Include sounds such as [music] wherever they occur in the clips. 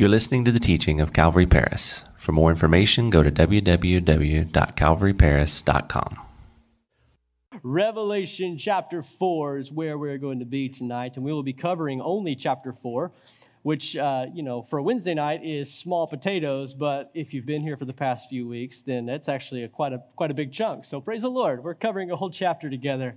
You're listening to the teaching of Calvary Paris. For more information, go to www.calvaryparis.com. Revelation chapter 4 is where we're going to be tonight, and we will be covering only chapter 4, which, uh, you know, for a Wednesday night is small potatoes, but if you've been here for the past few weeks, then that's actually a, quite, a, quite a big chunk. So praise the Lord. We're covering a whole chapter together.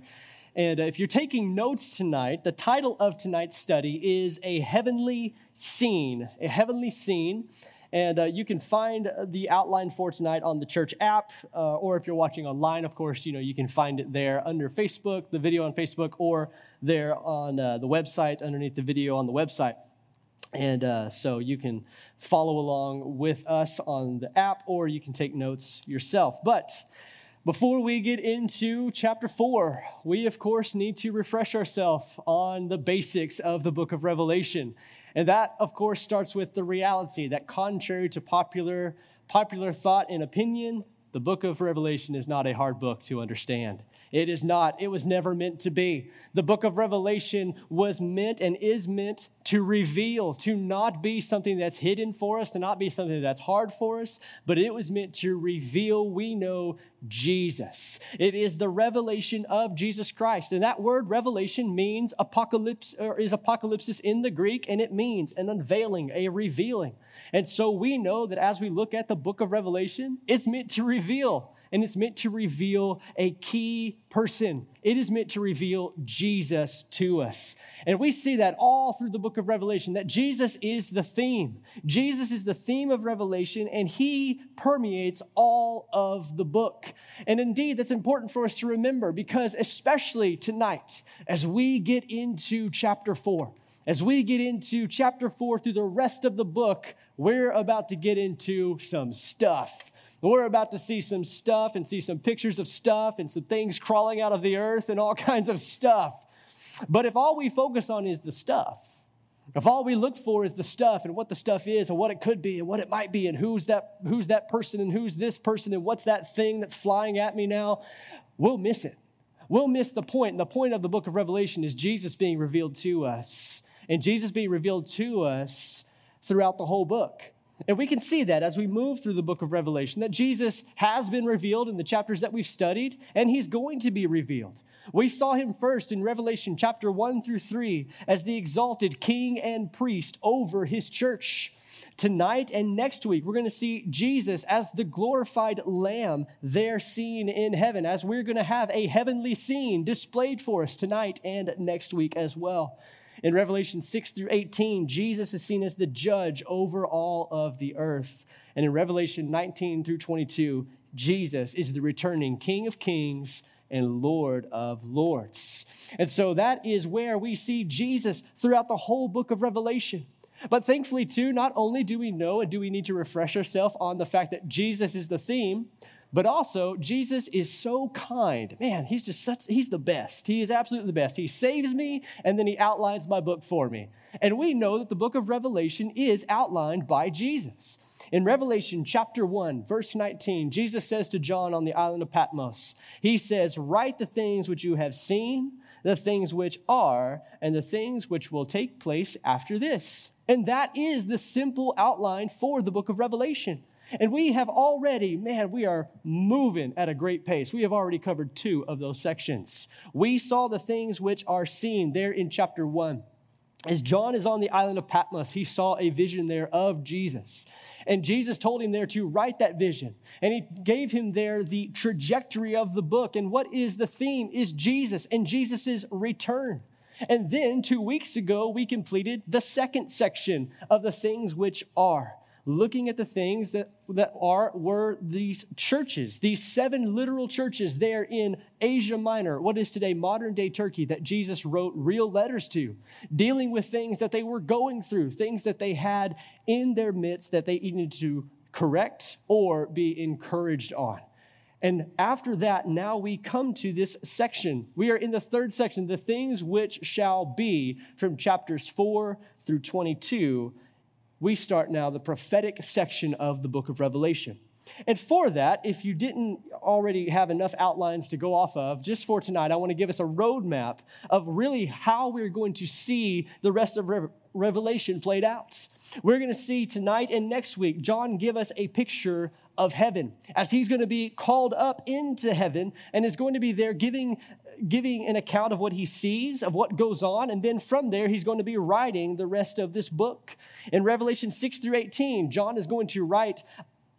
And uh, if you're taking notes tonight, the title of tonight's study is A Heavenly Scene. A Heavenly Scene. And uh, you can find the outline for tonight on the church app, uh, or if you're watching online, of course, you know you can find it there under Facebook, the video on Facebook, or there on uh, the website underneath the video on the website. And uh, so you can follow along with us on the app, or you can take notes yourself. But before we get into chapter four, we of course need to refresh ourselves on the basics of the book of Revelation. And that, of course, starts with the reality that, contrary to popular, popular thought and opinion, the book of Revelation is not a hard book to understand. It is not. It was never meant to be. The book of Revelation was meant and is meant to reveal, to not be something that's hidden for us, to not be something that's hard for us, but it was meant to reveal we know Jesus. It is the revelation of Jesus Christ. And that word revelation means apocalypse or is apocalypsis in the Greek, and it means an unveiling, a revealing. And so we know that as we look at the book of Revelation, it's meant to reveal and it's meant to reveal a key person. It is meant to reveal Jesus to us. And we see that all through the book of Revelation, that Jesus is the theme. Jesus is the theme of Revelation, and he permeates all of the book. And indeed, that's important for us to remember because, especially tonight, as we get into chapter four, as we get into chapter four through the rest of the book, we're about to get into some stuff. We're about to see some stuff and see some pictures of stuff and some things crawling out of the earth and all [laughs] kinds of stuff. But if all we focus on is the stuff, if all we look for is the stuff and what the stuff is and what it could be and what it might be and who's that who's that person and who's this person and what's that thing that's flying at me now, we'll miss it. We'll miss the point. And the point of the book of Revelation is Jesus being revealed to us. And Jesus being revealed to us throughout the whole book. And we can see that as we move through the book of Revelation, that Jesus has been revealed in the chapters that we've studied, and he's going to be revealed. We saw him first in Revelation chapter 1 through 3 as the exalted king and priest over his church. Tonight and next week, we're going to see Jesus as the glorified Lamb there seen in heaven, as we're going to have a heavenly scene displayed for us tonight and next week as well. In Revelation 6 through 18, Jesus is seen as the judge over all of the earth. And in Revelation 19 through 22, Jesus is the returning King of kings and Lord of lords. And so that is where we see Jesus throughout the whole book of Revelation. But thankfully, too, not only do we know and do we need to refresh ourselves on the fact that Jesus is the theme, but also, Jesus is so kind. Man, he's just such, he's the best. He is absolutely the best. He saves me and then he outlines my book for me. And we know that the book of Revelation is outlined by Jesus. In Revelation chapter 1, verse 19, Jesus says to John on the island of Patmos, He says, Write the things which you have seen, the things which are, and the things which will take place after this. And that is the simple outline for the book of Revelation. And we have already, man, we are moving at a great pace. We have already covered two of those sections. We saw the things which are seen there in chapter one. As John is on the island of Patmos, he saw a vision there of Jesus. And Jesus told him there to write that vision. And he gave him there the trajectory of the book. And what is the theme? Is Jesus and Jesus' return. And then two weeks ago, we completed the second section of the things which are looking at the things that, that are were these churches, these seven literal churches there in Asia Minor, what is today modern day Turkey, that Jesus wrote real letters to, dealing with things that they were going through, things that they had in their midst that they needed to correct or be encouraged on. And after that, now we come to this section. We are in the third section, the things which shall be from chapters 4 through 22 we start now the prophetic section of the book of Revelation. And for that, if you didn't already have enough outlines to go off of, just for tonight, I want to give us a roadmap of really how we're going to see the rest of Revelation played out. We're going to see tonight and next week, John give us a picture of heaven as he's going to be called up into heaven and is going to be there giving giving an account of what he sees of what goes on and then from there he's going to be writing the rest of this book in revelation 6 through 18 john is going to write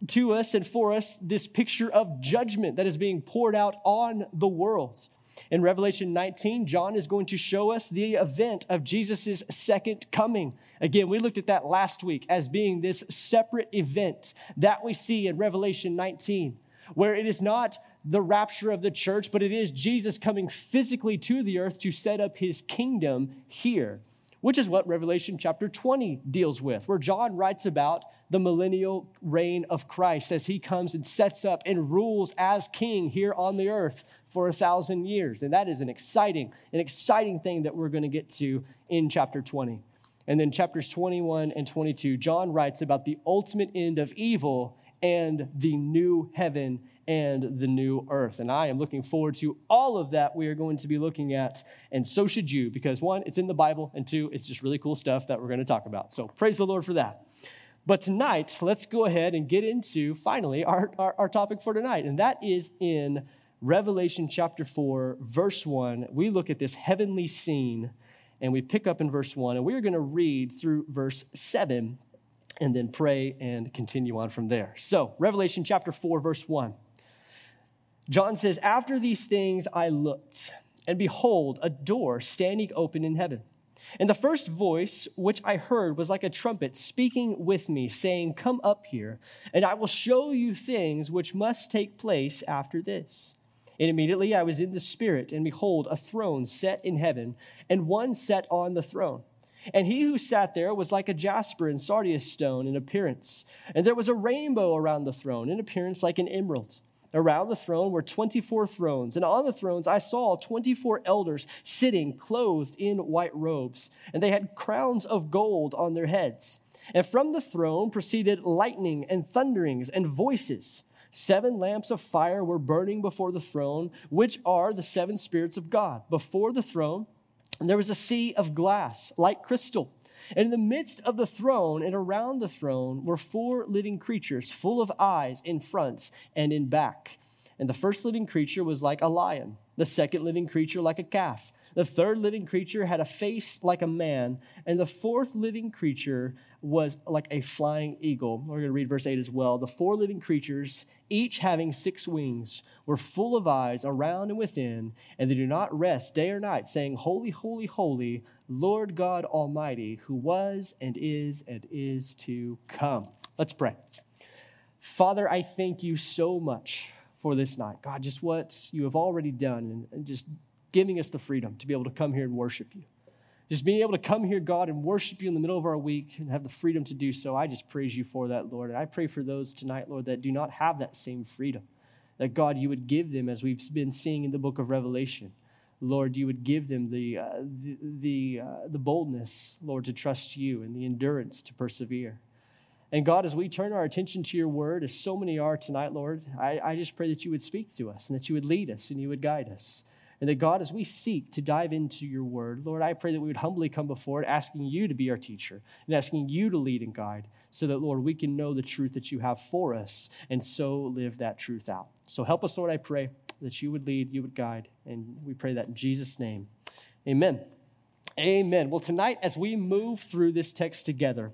to us and for us this picture of judgment that is being poured out on the world. In Revelation 19, John is going to show us the event of Jesus' second coming. Again, we looked at that last week as being this separate event that we see in Revelation 19, where it is not the rapture of the church, but it is Jesus coming physically to the earth to set up his kingdom here, which is what Revelation chapter 20 deals with, where John writes about the millennial reign of Christ as he comes and sets up and rules as king here on the earth for a thousand years. And that is an exciting, an exciting thing that we're going to get to in chapter 20. And then chapters 21 and 22, John writes about the ultimate end of evil and the new heaven and the new earth. And I am looking forward to all of that we are going to be looking at. And so should you, because one, it's in the Bible, and two, it's just really cool stuff that we're going to talk about. So praise the Lord for that. But tonight, let's go ahead and get into finally our, our, our, topic for tonight, and that is in Revelation chapter 4, verse 1. We look at this heavenly scene and we pick up in verse 1, and we're going to read through verse 7 and then pray and continue on from there. So, Revelation chapter 4, verse 1. John says, After these things I looked, and behold, a door standing open in heaven. And the first voice which I heard was like a trumpet speaking with me, saying, Come up here, and I will show you things which must take place after this. And immediately I was in the Spirit, and behold, a throne set in heaven, and one sat on the throne. And he who sat there was like a jasper and sardius stone in appearance. And there was a rainbow around the throne, in appearance like an emerald. Around the throne were 24 thrones, and on the thrones I saw 24 elders sitting clothed in white robes, and they had crowns of gold on their heads. And from the throne proceeded lightning and thunderings and voices. Seven lamps of fire were burning before the throne, which are the seven spirits of God. Before the throne, there was a sea of glass, like crystal. And in the midst of the throne and around the throne were four living creatures, full of eyes in front and in back. And the first living creature was like a lion, the second living creature like a calf. The third living creature had a face like a man, and the fourth living creature was like a flying eagle. We're going to read verse 8 as well. The four living creatures, each having six wings, were full of eyes around and within, and they do not rest day or night, saying, Holy, holy, holy, Lord God Almighty, who was and is and is to come. Let's pray. Father, I thank you so much for this night. God, just what you have already done and just giving us the freedom to be able to come here and worship you. Just being able to come here, God, and worship you in the middle of our week and have the freedom to do so. I just praise you for that, Lord. And I pray for those tonight, Lord, that do not have that same freedom. That, God, you would give them, as we've been seeing in the book of Revelation Lord, you would give them the, uh, the, the, uh, the boldness, Lord, to trust you and the endurance to persevere. And God, as we turn our attention to your word, as so many are tonight, Lord, I, I just pray that you would speak to us and that you would lead us and you would guide us. And that God, as we seek to dive into your word, Lord, I pray that we would humbly come before it, asking you to be our teacher and asking you to lead and guide so that, Lord, we can know the truth that you have for us and so live that truth out. So help us, Lord, I pray that you would lead, you would guide. And we pray that in Jesus' name. Amen. Amen. Well, tonight, as we move through this text together,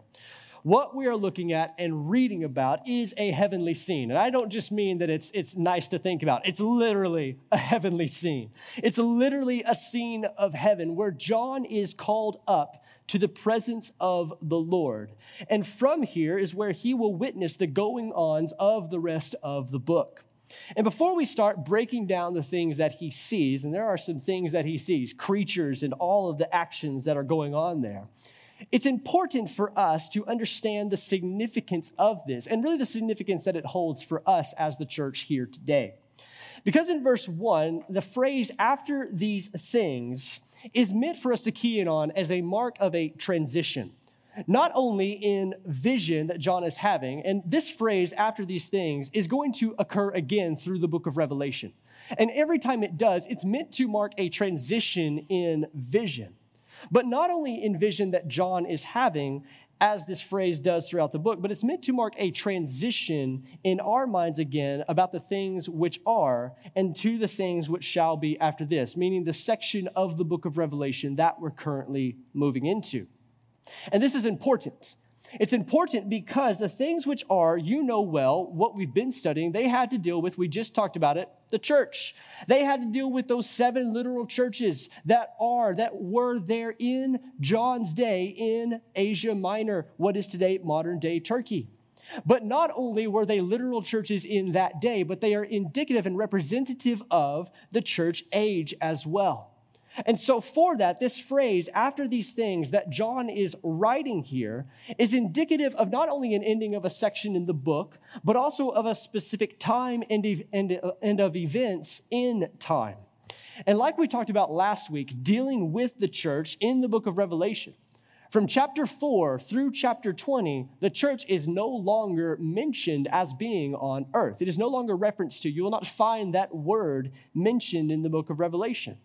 what we are looking at and reading about is a heavenly scene. And I don't just mean that it's, it's nice to think about, it's literally a heavenly scene. It's literally a scene of heaven where John is called up to the presence of the Lord. And from here is where he will witness the going ons of the rest of the book. And before we start breaking down the things that he sees, and there are some things that he sees, creatures and all of the actions that are going on there, it's important for us to understand the significance of this and really the significance that it holds for us as the church here today. Because in verse 1, the phrase after these things is meant for us to key in on as a mark of a transition. not only in vision that John is having, and this phrase, after these things, is going to occur again through the book of Revelation. And every time it does, it's meant to mark a transition in vision. But not only in vision that John is having, as this phrase does throughout the book, but it's meant to mark a transition in our minds again about the things which are and to the things which shall be after this, meaning the section of the book of Revelation that we're currently moving into. And this is important it's important because the things which are, you know well, what we've been studying, they had to deal with, we just talked about it, the church. They had to deal with those seven literal churches that are, that were there in John's day in Asia Minor, what is today modern day Turkey. But not only were they literal churches in that day, but they are indicative and representative of the church age as well. And so, for that, this phrase, after these things that John is writing here, is indicative of not only an ending of a section in the book, but also of a specific time and, uh, and of events in time. And like we talked about last week, dealing with the church in the book of Revelation, from chapter 4 through chapter 20, the church is no longer mentioned as being on earth. It is no longer referenced to. You will not find that word mentioned in the book of Revelation.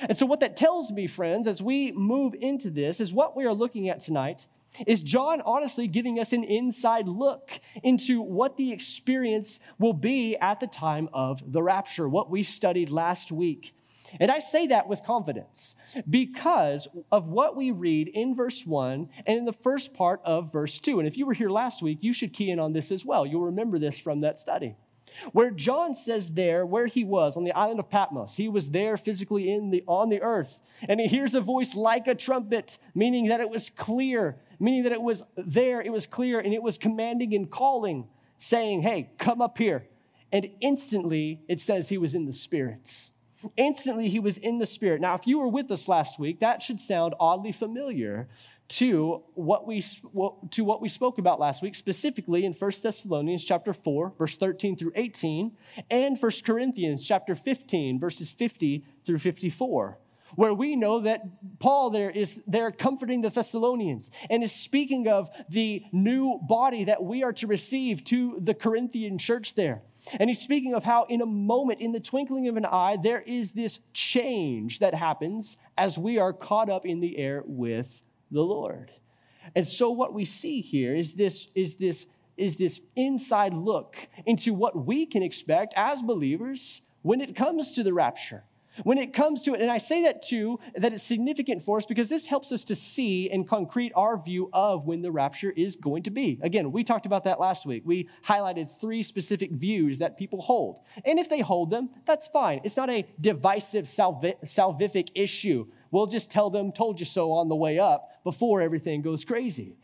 And so, what that tells me, friends, as we move into this, is what we are looking at tonight is John honestly giving us an inside look into what the experience will be at the time of the rapture, what we studied last week. And I say that with confidence because of what we read in verse 1 and in the first part of verse 2. And if you were here last week, you should key in on this as well. You'll remember this from that study. Where John says there, where he was on the island of Patmos, he was there physically in the, on the earth, and he hears a voice like a trumpet, meaning that it was clear, meaning that it was there, it was clear, and it was commanding and calling, saying, Hey, come up here. And instantly, it says he was in the spirits. Instantly, he was in the spirit. Now, if you were with us last week, that should sound oddly familiar to what we to what we spoke about last week specifically in 1 Thessalonians chapter 4 verse 13 through 18 and 1 Corinthians chapter 15 verses 50 through 54 where we know that Paul there is there comforting the Thessalonians and is speaking of the new body that we are to receive to the Corinthian church there. And he's speaking of how, in a moment, in the twinkling of an eye, there is this change that happens as we are caught up in the air with the Lord. And so what we see here is this is this is this inside look into what we can expect as believers when it comes to the rapture. When it comes to it, and I say that too, that it's significant for us because this helps us to see and concrete our view of when the rapture is going to be. Again, we talked about that last week. We highlighted three specific views that people hold. And if they hold them, that's fine. It's not a divisive, salvific issue. We'll just tell them, told you so on the way up before everything goes crazy.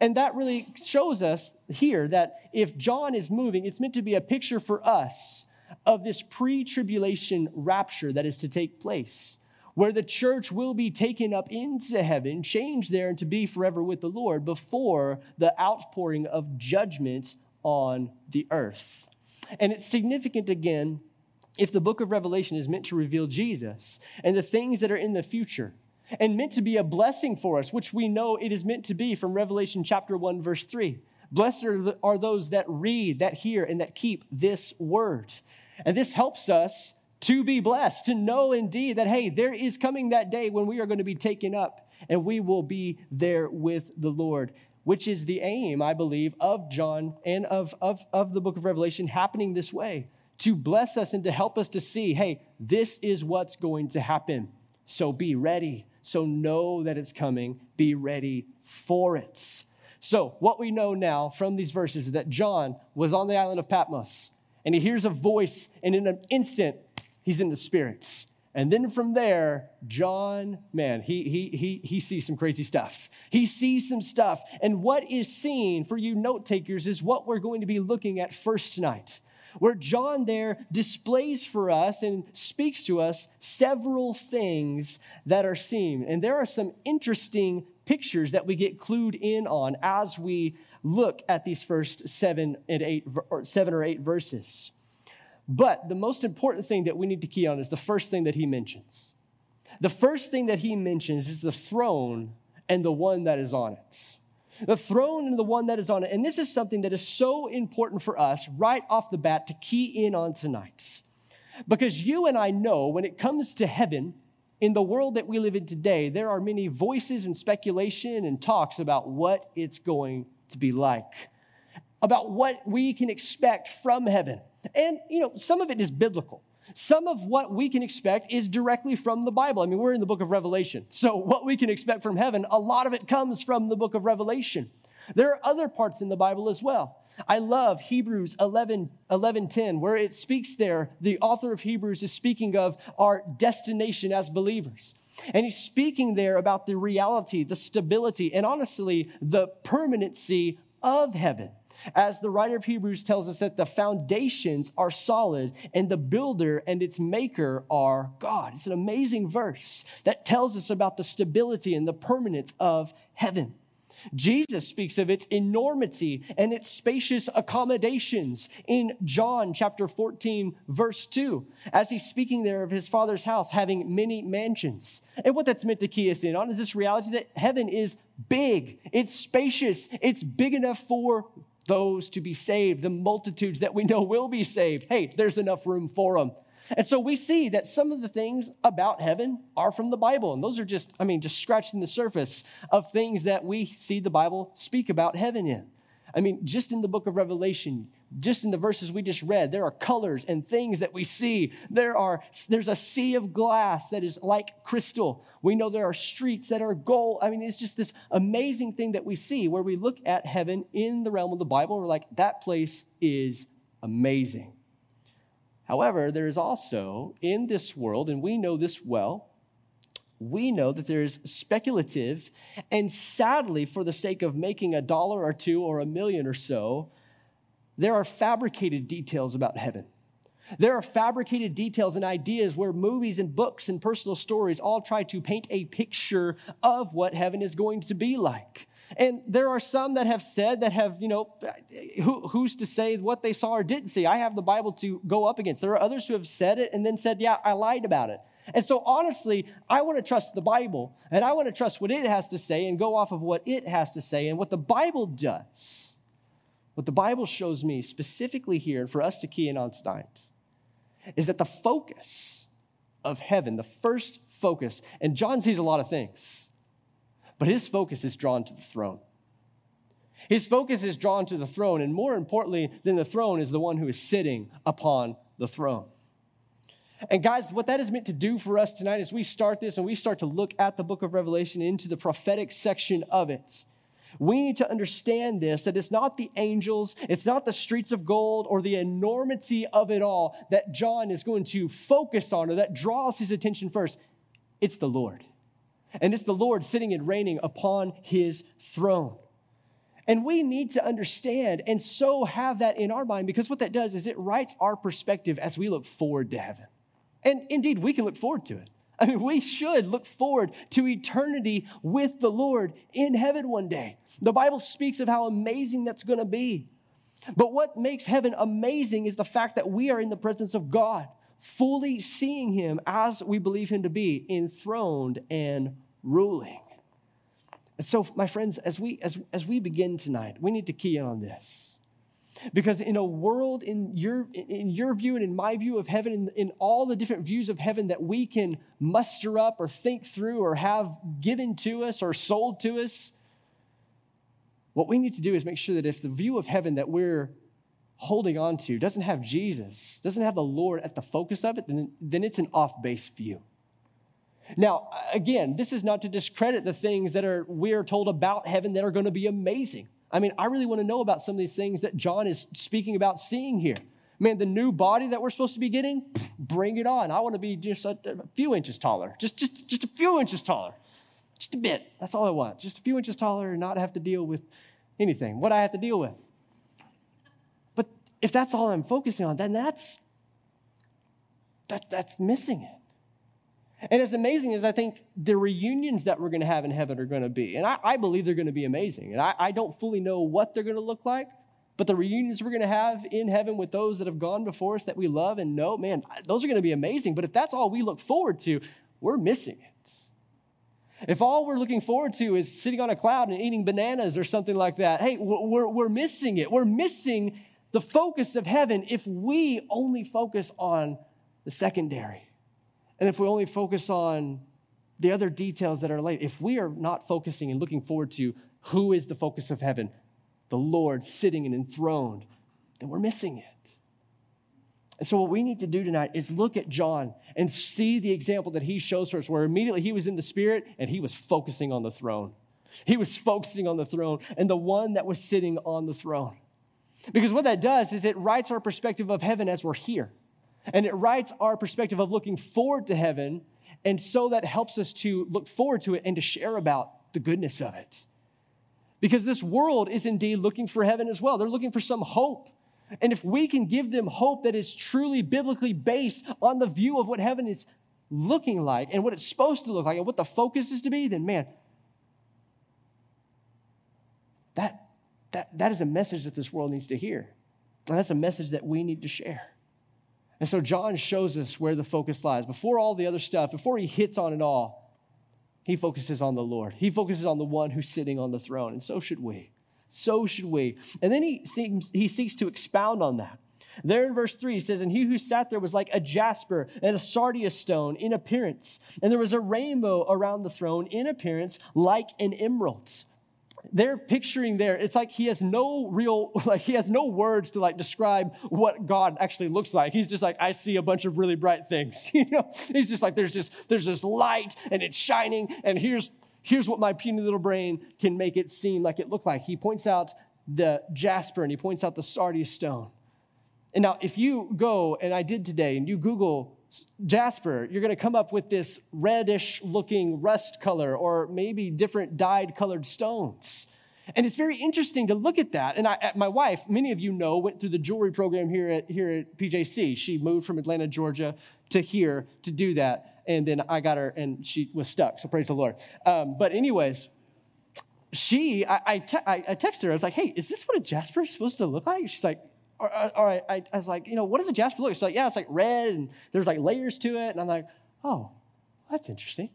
And that really shows us here that if John is moving, it's meant to be a picture for us of this pre tribulation rapture that is to take place, where the church will be taken up into heaven, changed there, and to be forever with the Lord before the outpouring of judgment on the earth. And it's significant again if the book of Revelation is meant to reveal Jesus and the things that are in the future and meant to be a blessing for us, which we know it is meant to be from Revelation chapter 1, verse 3. Blessed are those that read, that hear, and that keep this word. And this helps us to be blessed, to know indeed that, hey, there is coming that day when we are going to be taken up and we will be there with the Lord, which is the aim, I believe, of John and of, of, of the book of Revelation happening this way to bless us and to help us to see, hey, this is what's going to happen. So be ready. So know that it's coming. Be ready for it. So, what we know now from these verses is that John was on the island of Patmos and he hears a voice, and in an instant, he's in the spirits. And then from there, John, man, he, he, he, he sees some crazy stuff. He sees some stuff. And what is seen for you note takers is what we're going to be looking at first tonight where John there displays for us and speaks to us several things that are seen. And there are some interesting pictures that we get clued in on as we look at these first seven and eight or seven or eight verses. But the most important thing that we need to key on is the first thing that he mentions. The first thing that he mentions is the throne and the one that is on it. The throne and the one that is on it. And this is something that is so important for us right off the bat to key in on tonight. Because you and I know when it comes to heaven, in the world that we live in today, there are many voices and speculation and talks about what it's going to be like, about what we can expect from heaven. And, you know, some of it is biblical. Some of what we can expect is directly from the Bible. I mean, we're in the book of Revelation. So, [laughs] what we can expect from heaven, a lot of it comes from the book of Revelation. There are other parts in the Bible as well. I love Hebrews 11, 11 10, where it speaks there, the author of Hebrews is speaking of our destination as believers. And he's speaking there about the reality, the stability, and honestly, the permanency of heaven. As the writer of Hebrews tells us that the foundations are solid and the builder and its maker are God. It's an amazing verse that tells us about the stability and the permanence of heaven. Jesus speaks of its enormity and its spacious accommodations in John chapter 14, verse 2, as he's speaking there of his father's house having many mansions. And what that's meant to key us in on is this reality that heaven is big, it's spacious, it's big enough for those to be saved, the multitudes that we know will be saved. Hey, there's enough room for them. And so we see that some of the things about heaven are from the Bible. And those are just, I mean, just scratching the surface of things that we see the Bible speak about heaven in. I mean, just in the book of Revelation, just in the verses we just read, there are colors and things that we see. There are, there's a sea of glass that is like crystal. We know there are streets that are gold. I mean, it's just this amazing thing that we see where we look at heaven in the realm of the Bible we're like, that place is amazing. However, there is also in this world, and we know this well, we know that there is speculative, and sadly, for the sake of making a dollar or two or a million or so, there are fabricated details about heaven. There are fabricated details and ideas where movies and books and personal stories all try to paint a picture of what heaven is going to be like. And there are some that have said that have, you know, who, who's to say what they saw or didn't see? I have the Bible to go up against. There are others who have said it and then said, yeah, I lied about it. And so, honestly, I want to trust the Bible and I want to trust what it has to say and go off of what it has to say and what the Bible does. What the Bible shows me specifically here, and for us to key in on tonight, is that the focus of heaven, the first focus, and John sees a lot of things but his focus is drawn to the throne. His focus is drawn to the throne, and more importantly than the throne is the one who is sitting upon the throne. And guys, what that is meant to do for us tonight is we start this and we start to look at the book of Revelation into the prophetic section of it, we need to understand this that it's not the angels, it's not the streets of gold or the enormity of it all that John is going to focus on or that draws his attention first. It's the Lord. And it's the Lord sitting and reigning upon his throne. And we need to understand and so have that in our mind because what that does is it rights our perspective as we look forward to heaven. And indeed, we can look forward to it. I mean, we should look forward to eternity with the Lord in heaven one day. The Bible speaks of how amazing that's going to be. But what makes heaven amazing is the fact that we are in the presence of God fully seeing him as we believe him to be, enthroned and ruling. And so, my friends, as we, as, as we begin tonight, we need to key in on this. Because in a world, in your, in your view and in my view of heaven, in, in all the different views of heaven that we can muster up or think through or have given to us or sold to us, what we need to do is make sure that if the view of heaven that we're holding on to doesn't have Jesus, doesn't have the Lord at the focus of it, then, then it's an off base view. Now, again, this is not to discredit the things that are we are told about heaven that are going to be amazing. I mean, I really want to know about some of these things that John is speaking about seeing here. Man, the new body that we're supposed to be getting, bring it on. I want to be just a, a few inches taller, just, just, just a few inches taller, just a bit. That's all I want. Just a few inches taller and not have to deal with anything. What I have to deal with But if that's all I'm focusing on, then that's that, that's missing it. And as amazing as I think the reunions that we're going to have in heaven are going to be, and I, I believe they're going to be amazing, and I, I don't fully know what they're going to look like, but the reunions we're going to have in heaven with those that have gone before us that we love and know, man, those are going to be amazing. But if that's all we look forward to, we're missing it. if all we're looking forward to is sitting on a cloud and eating bananas or something like that, hey, we're, we're missing it. We're missing the focus of heaven if we only focus on the secondary. And if we only focus on the other details that are late, if we are not focusing and looking forward to who is the focus of heaven, the Lord sitting and enthroned, then we're missing it. And so, what we need to do tonight is look at John and see the example that he shows for us, where immediately he was in the Spirit and he was focusing on the throne. He was focusing on the throne and the one that was sitting on the throne. Because what that does is it rights our perspective of heaven as we're here. And it rights our perspective of looking forward to heaven. And so that helps us to look forward to it and to share about the goodness of it. Because this world is indeed looking for heaven as well. They're looking for some hope. And if we can give them hope that is truly biblically based on the view of what heaven is looking like and what it's supposed to look like and what the focus is to be, then man, that, that, that is a message that this world needs to hear. And that's a message that we need to share. And so John shows us where the focus lies. Before all the other stuff, before he hits on it all, he focuses on the Lord. He focuses on the one who's sitting on the throne, and so should we so should we. And then he seems, he seeks to expound on that. There in verse 3, he says, And he who sat there was like a jasper and a sardius stone in appearance. And there was a rainbow around the throne in appearance like an emerald. They're picturing there, it's like he has no real, [laughs] like he has no words to like describe what God actually looks like. He's just like, I see a bunch of really bright things. [laughs] You know, he's just like, there's just, there's this light and it's shining, and here's here's what my puny little brain can make it seem like it looked like. He points out the jasper and he points out the sardius stone. And now, if you go, and I did today, and you Google jasper, you're going to come up with this reddish looking rust color or maybe different dyed colored stones. And it's very interesting to look at that. And I, my wife, many of you know, went through the jewelry program here at, here at PJC. She moved from Atlanta, Georgia to here to do that and then I got her, and she was stuck. So praise the Lord. Um, but anyways, she, I, I, te- I, I texted her. I was like, "Hey, is this what a jasper is supposed to look like?" She's like, Uh, "All right." I, I was like, "You know, what does a jasper look?" She's like, "Yeah, it's like red, and there's like layers to it." And I'm like, "Oh, that's interesting."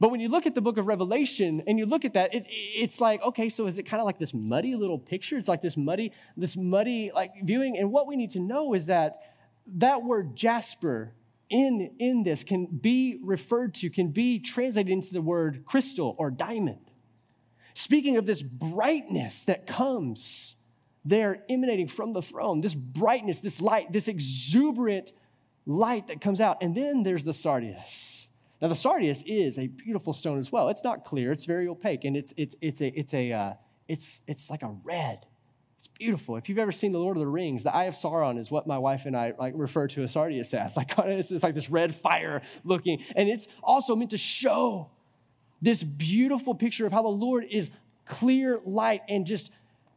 But when you look at the book of Revelation and you look at that, it, it's like, okay, so is it kind of like this muddy little picture? It's like this muddy, this muddy like viewing. And what we need to know is that that word jasper in, in this can be referred to, can be translated into the word crystal or diamond. Speaking of this brightness that comes there emanating from the throne, this brightness, this light, this exuberant light that comes out. And then there's the sardius. Now, the sardius is a beautiful stone as well. It's not clear, it's very opaque, and it's, it's, it's, a, it's, a, uh, it's, it's like a red. It's beautiful. If you've ever seen The Lord of the Rings, the Eye of Sauron is what my wife and I like refer to a sardius as. [laughs] Like it's, it's like this red fire looking, and it's also meant to show this beautiful picture of how the Lord is clear light and just,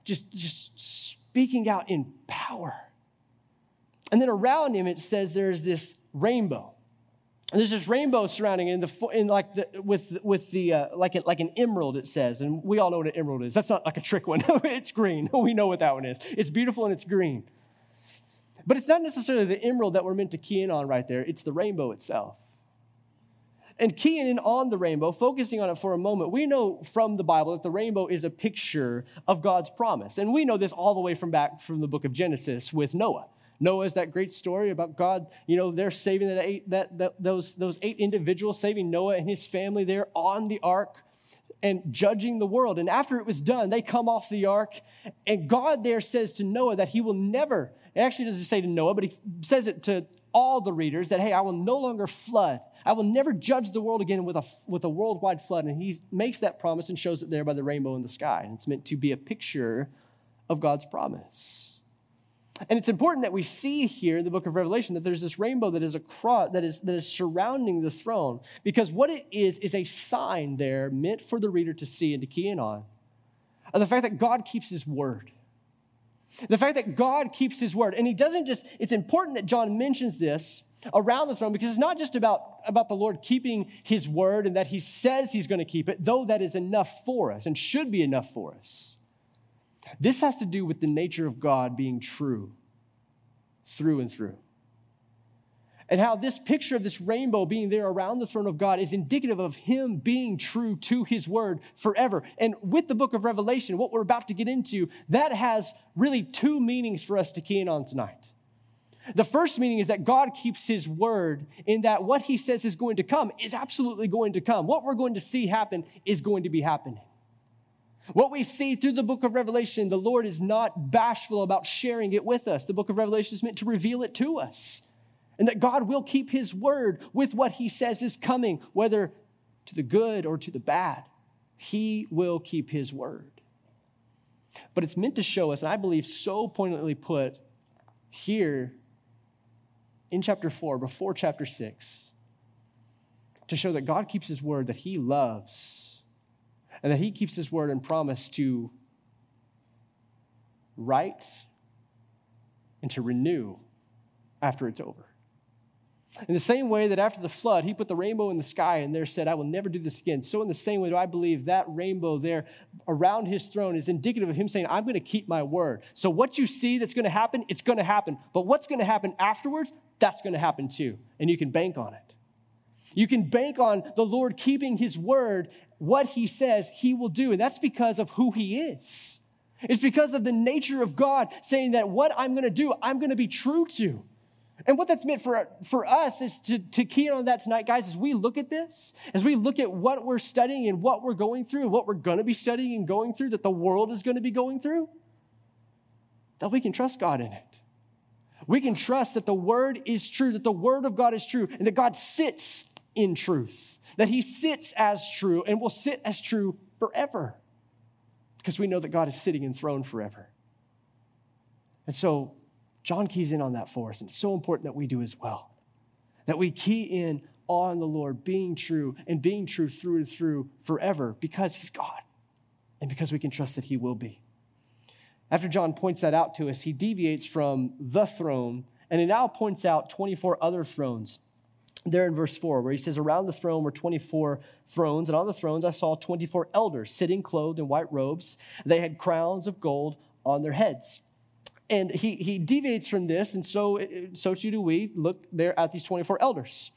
just, just speaking out in power. And then around him, it says there's this rainbow. And there's this rainbow surrounding it in the in like the, with with the uh, like like an emerald it says, and we all know what an emerald is. That's not like a trick one. [laughs] it's green. [laughs] We know what that one is. It's beautiful and it's green. But it's not necessarily the emerald that we're meant to key in on right there. It's the rainbow itself. And keying in on the rainbow, focusing on it for a moment, we know from the Bible that the rainbow is a picture of God's promise. And we know this all the way from back from the book of Genesis with Noah. Noah is that great story about God, you know, they're saving that eight, that, that, those, those eight individuals, saving Noah and his family there on the ark and judging the world. And after it was done, they come off the ark, and God there says to Noah that he will never, it actually doesn't say to Noah, but he says it to all the readers that, hey, I will no longer flood. I will never judge the world again with a, with a worldwide flood. And he makes that promise and shows it there by the rainbow in the sky. And it's meant to be a picture of God's promise. And it's important that we see here in the book of Revelation that there's this rainbow that is across that is that is surrounding the throne because what it is is a sign there meant for the reader to see and to key in on of the fact that God keeps his word. The fact that God keeps his word. And he doesn't just, it's important that John mentions this around the throne because it's not just about, about the Lord keeping his word and that he says he's going to keep it, though that is enough for us and should be enough for us. This has to do with the nature of God being true through and through. And how this picture of this rainbow being there around the throne of God is indicative of Him being true to His word forever. And with the book of Revelation, what we're about to get into, that has really two meanings for us to key in on tonight. The first meaning is that God keeps his word in that what he says is going to come is absolutely going to come. What we're going to see happen is going to be happening. What we see through the book of Revelation, the Lord is not bashful about sharing it with us. The book of Revelation is meant to reveal it to us. And that God will keep his word with what he says is coming, whether to the good or to the bad. He will keep his word. But it's meant to show us, and I believe so poignantly put here in chapter 4, before chapter 6, to show that God keeps his word that he loves and that he keeps his word and promise to write and to renew after it's over. In the same way that after the flood, he put the rainbow in the sky and there said, I will never do this again. So, in the same way, do I believe that rainbow there around his throne is indicative of him saying, I'm going to keep my word. So, what you see that's going to happen, it's going to happen. But what's going to happen afterwards, that's going to happen too. And you can bank on it. You can bank on the Lord keeping his word, what he says he will do. And that's because of who he is. It's because of the nature of God saying that what I'm going to do, I'm going to be true to. And what that's meant for, for us is to, to key in on that tonight, guys, as we look at this, as we look at what we're studying and what we're going through, what we're going to be studying and going through, that the world is going to be going through, that we can trust God in it. We can trust that the word is true, that the word of God is true, and that God sits in truth, that he sits as true and will sit as true forever because we know that God is sitting enthroned forever. And so John keys in on that for us, and it's so important that we do as well. That we key in on the Lord being true and being true through and through forever because He's God and because we can trust that He will be. After John points that out to us, he deviates from the throne and he now points out 24 other thrones. There in verse 4, where he says, Around the throne were 24 thrones, and on the thrones I saw 24 elders sitting clothed in white robes. They had crowns of gold on their heads and he, he deviates from this, and so, so too do we look there at these 24 elders.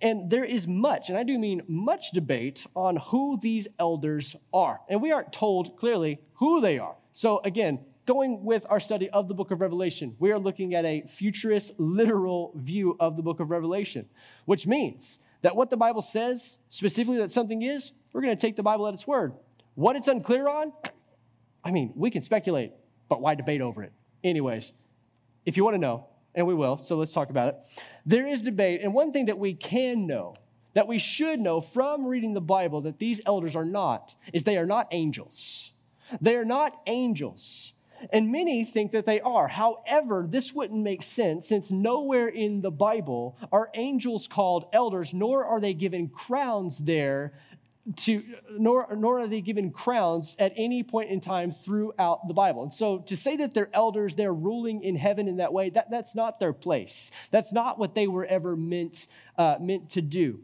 And there is much, and I do mean much debate on who these elders are. And we aren't told clearly who they are. So again, going with our study of the book of Revelation, we are looking at a futurist, literal view of the book of Revelation, which means that what the Bible says, specifically that something is, we're going to take the Bible at its word. What it's unclear on, I mean, we can speculate, but why debate over it? Anyways, if you want to know, and we will, so let's talk about it. There is debate, and one thing that we can know, that we should know from reading the Bible that these elders are not, is they are not angels. They are not angels. And many think that they are. However, this wouldn't make sense since nowhere in the Bible are angels called elders, nor are they given crowns there to nor, nor are they given crowns at any point in time throughout the bible. And so to say that they're elders they're ruling in heaven in that way that, that's not their place. That's not what they were ever meant uh, meant to do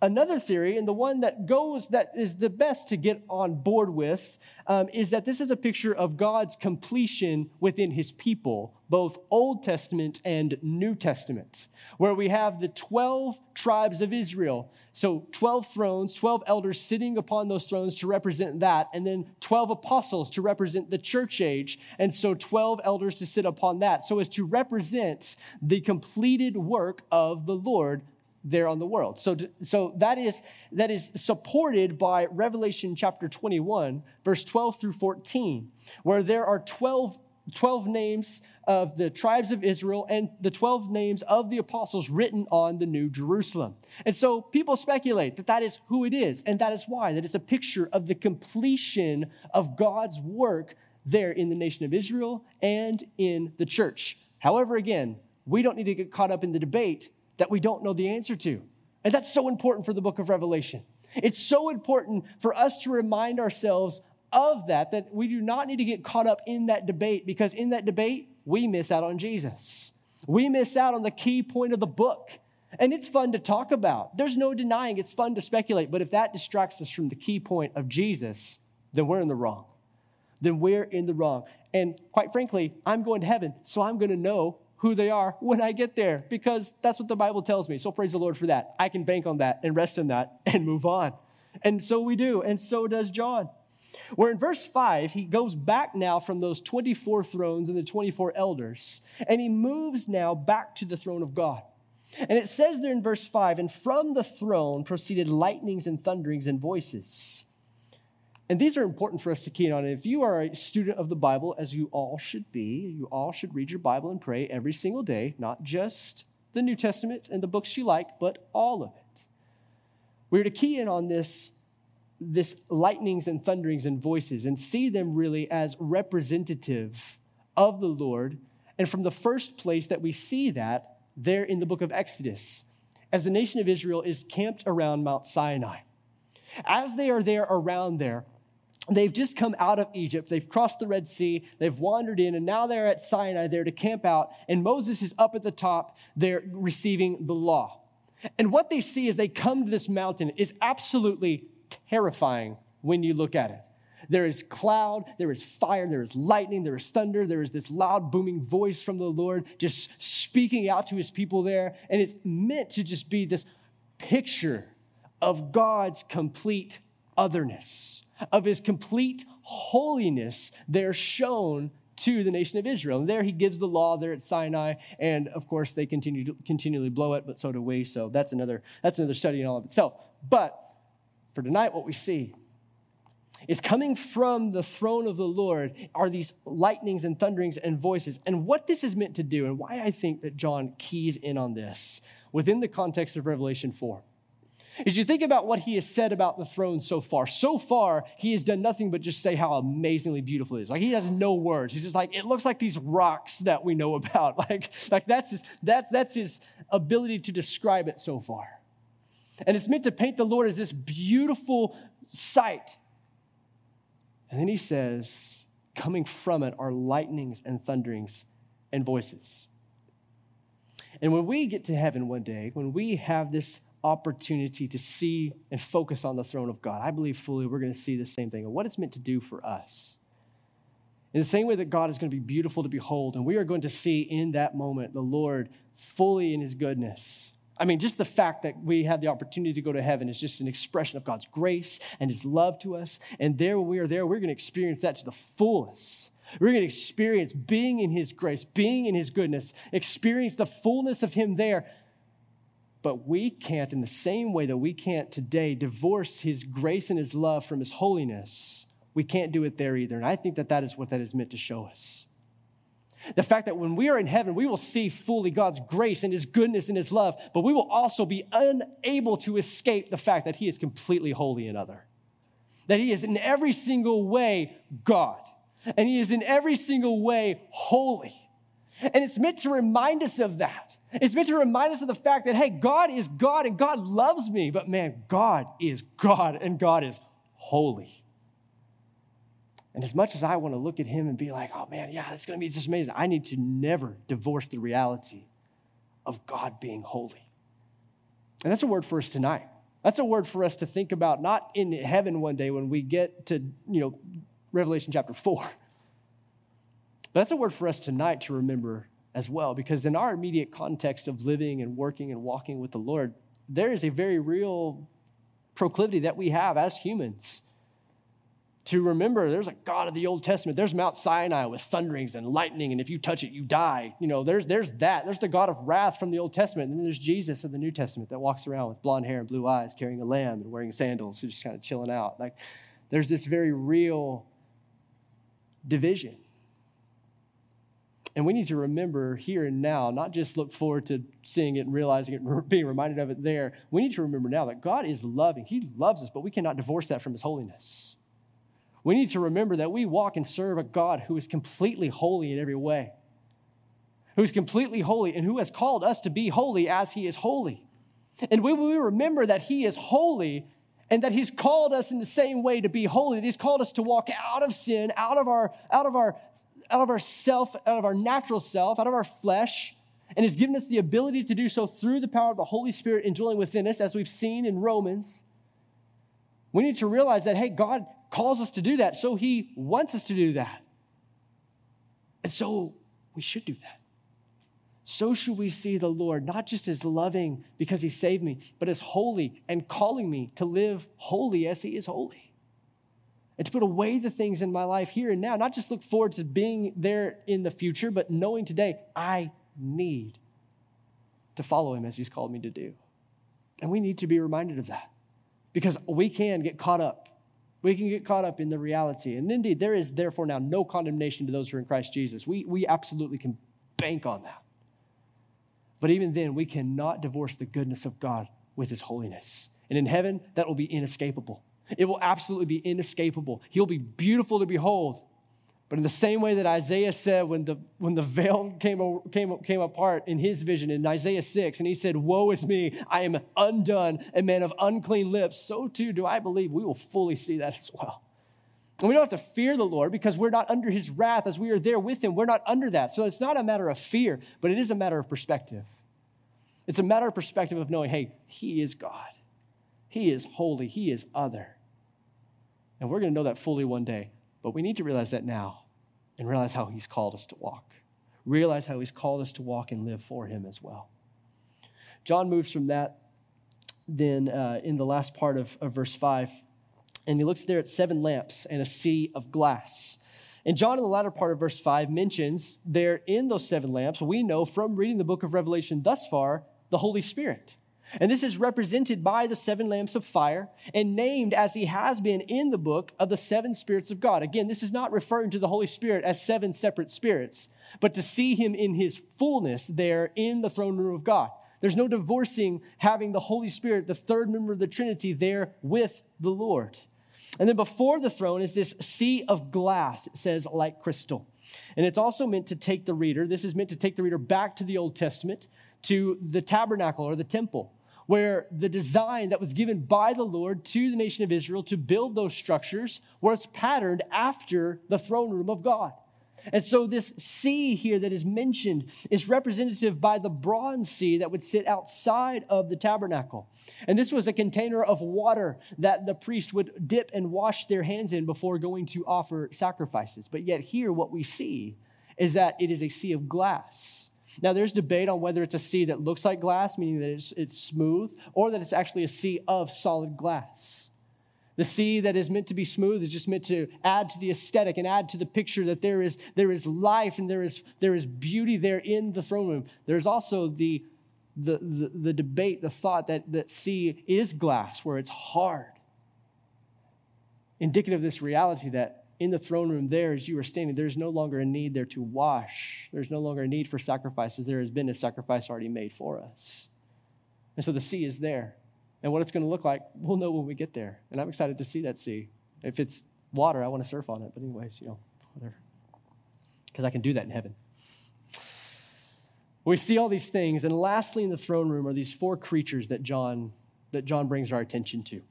Another theory, and the one that goes that is the best to get on board with, um, is that this is a picture of God's completion within his people, both Old Testament and New Testament, where we have the 12 tribes of Israel. So 12 thrones, 12 elders sitting upon those thrones to represent that, and then 12 apostles to represent the church age, and so 12 elders to sit upon that, so as to represent the completed work of the Lord there on the world. So, so that, is, that is supported by Revelation chapter 21, verse 12 through 14, where there are 12, 12 names of the tribes of Israel and the 12 names of the apostles written on the New Jerusalem. And so people speculate that that is who it is, and that is why, that it's a picture of the completion of God's work there in the nation of Israel and in the church. However, again, we don't need to get caught up in the debate that we don't know the answer to. And that's so important for the book of Revelation. It's so important for us to remind ourselves of that, that we do not need to get caught up in that debate because in that debate, we miss out on Jesus. We miss out on the key point of the book. And it's fun to talk about. There's no denying it's fun to speculate. But if that distracts us from the key point of Jesus, then we're in the wrong. Then we're in the wrong. And quite frankly, I'm going to heaven, so I'm going to know who they are when I get there because that's what the Bible tells me. So praise the Lord for that. I can bank on that and rest in that [laughs] and move on. And so we do, and so does John. Where in verse 5, he goes back now from those 24 thrones and the 24 elders, and he moves now back to the throne of God. And it says there in verse 5 and from the throne proceeded lightnings and thunderings and voices. And these are important for us to key in on. If you are a student of the Bible, as you all should be, you all should read your Bible and pray every single day, not just the New Testament and the books you like, but all of it. We're to key in on this, this lightnings and thunderings and voices and see them really as representative of the Lord. And from the first place that we see that there in the book of Exodus as the nation of Israel is camped around Mount Sinai. As they are there around there, they've just come out of Egypt. They've crossed the Red Sea. They've wandered in, and now they're at Sinai there to camp out. And Moses is up at the top. They're receiving the law. And what they see as they come to this mountain is absolutely terrifying when you look at it. There is cloud, there is fire, there is lightning, there is thunder, there is this loud booming voice from the Lord just speaking out to his people there. And it's meant to just be this picture of God's complete otherness, of his complete holiness there shown to the nation of Israel. And there he gives the law there at Sinai, and of course they continue to continually blow it, but so do we. So that's another that's another study in all of itself. But for tonight, what we see is coming from the throne of the Lord are these lightnings and thunderings and voices. And what this is meant to do, and why I think that John keys in on this within the context of Revelation 4, is you think about what he has said about the throne so far. So far, he has done nothing but just say how amazingly beautiful it is. Like he has no words. He's just like, it looks like these rocks that we know about. [laughs] Like, like that's his that's that's his ability to describe it so far. And it's meant to paint the Lord as this beautiful sight and then he says, coming from it are lightnings and thunderings and voices. And when we get to heaven one day, when we have this opportunity to see and focus on the throne of God, I believe fully we're going to see the same thing and what it's meant to do for us. In the same way that God is going to be beautiful to behold, and we are going to see in that moment the Lord fully in his goodness I mean, just the fact that we have the opportunity to go to heaven is just an expression of God's grace and His love to us. And there, when we are there, we're going to experience that to the fullest. We're going to experience being in His grace, being in His goodness, experience the fullness of Him there. But we can't, in the same way that we can't today, divorce His grace and His love from His holiness. We can't do it there either. And I think that that is what that is meant to show us. The fact that when we are in heaven, we will see fully God's grace and His goodness and His love, but we will also be unable to escape the fact that He is completely holy and other. That He is in every single way God, and He is in every single way holy. And it's meant to remind us of that. It's meant to remind us of the fact that, hey, God is God and God loves me, but man, God is God and God is holy. And as much as I want to look at him and be like, oh man, yeah, it's going to be just amazing, I need to never divorce the reality of God being holy. And that's a word for us tonight. That's a word for us to think about, not in heaven one day when we get to, you know, Revelation chapter 4. But that's a word for us tonight to remember as well, because in our immediate context of living and working and walking with the Lord, there is a very real proclivity that we have as humans to remember there's a God of the Old Testament. There's Mount Sinai with thunderings and lightning, and if you touch it, you die. You know, there's, there's that. There's the God of wrath from the Old Testament. And then there's Jesus of the New Testament that walks around with blonde hair and blue eyes, carrying a lamb and wearing sandals, who's just kind of chilling out. Like, there's this very real division. And we need to remember here and now, not just look forward to seeing it and realizing it [laughs] being reminded of it there. We need to remember now that God is loving. He loves us, but we cannot divorce that from His holiness. We need to remember that we walk and serve a God who is completely holy in every way, who's completely holy, and who has called us to be holy as he is holy. And when we remember that he is holy and that he's called us in the same way to be holy, that he's called us to walk out of sin, out of our, out of our, out of our self, out of our natural self, out of our flesh, and has given us the ability to do so through the power of the Holy Spirit indwelling within us, as we've seen in Romans. We need to realize that, hey, God calls us to do that, so he wants us to do that. And so we should do that. so should we see the Lord, not just as loving because he saved me, but as holy and calling me to live holy as he is holy. And to put away the things in my life here and now, not just look forward to being there in the future, but knowing today I need to follow him as he's called me to do. And we need to be reminded of that because we can get caught up. We can get caught up in the reality. And indeed, there is therefore now no condemnation to those who are in Christ Jesus. We, we absolutely can bank on that. But even then, we cannot divorce the goodness of God with his holiness. And in heaven, that will be inescapable. It will absolutely be inescapable. He'll be beautiful to behold. But in the same way that Isaiah said when the, when the [laughs] veil came, came, came apart in his vision in Isaiah 6, and he said, Woe is me, I am undone, a man of unclean lips, so too do I believe we will fully see that as well. And we don't have to fear the Lord because we're not under his wrath as we are there with him. We're not under that. So it's not a matter of fear, but it is a matter of perspective. It's a matter of perspective of knowing, hey, he is God. He is holy. He is other. And we're going to know that fully one day. But we need to realize that now and realize how he's called us to walk. Realize how he's called us to walk and live for him as well. John moves from that then uh, in the last part of, of verse 5 and he looks there at seven lamps and a sea of glass. And John, in the latter part of verse 5, mentions there in those seven lamps, we know from reading the book of Revelation thus far, the Holy Spirit. And this is represented by the seven lamps of fire and named as he has been in the book of the seven spirits of God. Again, this is not referring to the Holy Spirit as seven separate spirits, but to see him in his fullness there in the throne room of God. There's no divorcing having the Holy Spirit, the third member of the Trinity, there with the Lord. And then before the throne is this sea of glass, it says, like crystal. And it's also meant to take the reader, this is meant to take the reader back to the Old Testament, to the tabernacle or the temple, where the design that was given by the Lord to the nation of Israel to build those structures was patterned after the throne room of God. And so, this sea here that is mentioned is representative by the bronze sea that would sit outside of the tabernacle. And this was a container of water that the priest would dip and wash their hands in before going to offer sacrifices. But yet, here, what we see is that it is a sea of glass. Now, there's debate on whether it's a sea that looks like glass, meaning that it's, it's smooth, or that it's actually a sea of solid glass. The sea that is meant to be smooth is just meant to add to the aesthetic and add to the picture that there is, there is life and there is, there is beauty there in the throne room. There's also the, the, the, the debate, the thought that, that sea is glass, where it's hard. Indicative of this reality that in the throne room there, as you are standing, there's no longer a need there to wash. There's no longer a need for sacrifices. There has been a sacrifice already made for us. And so the sea is there. And what it's going to look like, we'll know when we get there. And I'm excited to see that sea. If it's water, I want to surf on it. But, anyways, you know, whatever. Because I can do that in heaven. We see all these things. And lastly, in the throne room are these four creatures that John, that John brings our attention to.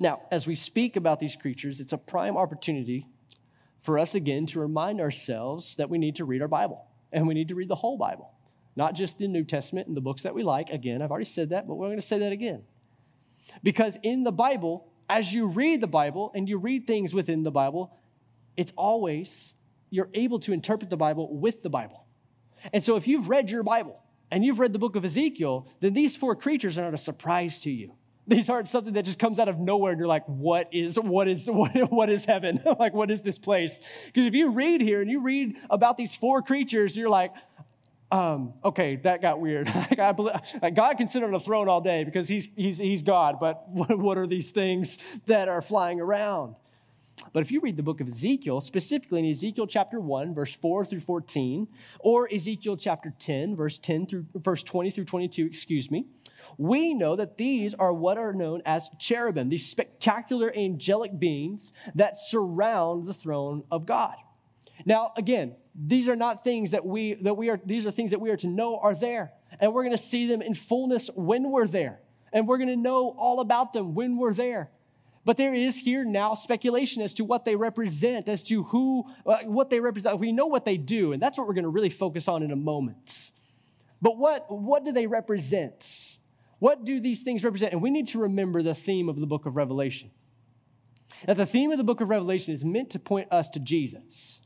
Now, as we speak about these creatures, it's a prime opportunity for us again to remind ourselves that we need to read our Bible and we need to read the whole Bible, not just the New Testament and the books that we like. Again, I've already said that, but we're going to say that again. Because in the Bible, as you read the Bible and you read things within the Bible, it's always, you're able to interpret the Bible with the Bible. And so if you've read your Bible and you've read the book of Ezekiel, then these four creatures are not a surprise to you. These aren't something that just comes out of nowhere and you're like, what is, what is, [laughs] what, what is heaven? [laughs] like, what is this place? Because if you read here and you read about these four creatures, you're like, um, okay, that got weird. [laughs] I believe, God can sit on a throne all day because he's, he's, he's God, but what, what are these things that are flying around? But if you read the book of Ezekiel, specifically in Ezekiel chapter 1, verse 4 through 14, or Ezekiel chapter 10, verse 10 through verse 20 through 22, excuse me, we know that these are what are known as cherubim, these spectacular angelic beings that surround the throne of God. Now, again, these are not things that we that we are these are things that we are to know are there. And we're going to see them in fullness when we're there. And we're going to know all about them when we're there. But there is here now speculation as to what they represent, as to who, uh, what they represent. We know what they do, and that's what we're going to really focus on in a moment. But what, what do they represent? What do these things represent? And we need to remember the theme of the book of Revelation. That the theme of the book of Revelation is meant to point us to Jesus.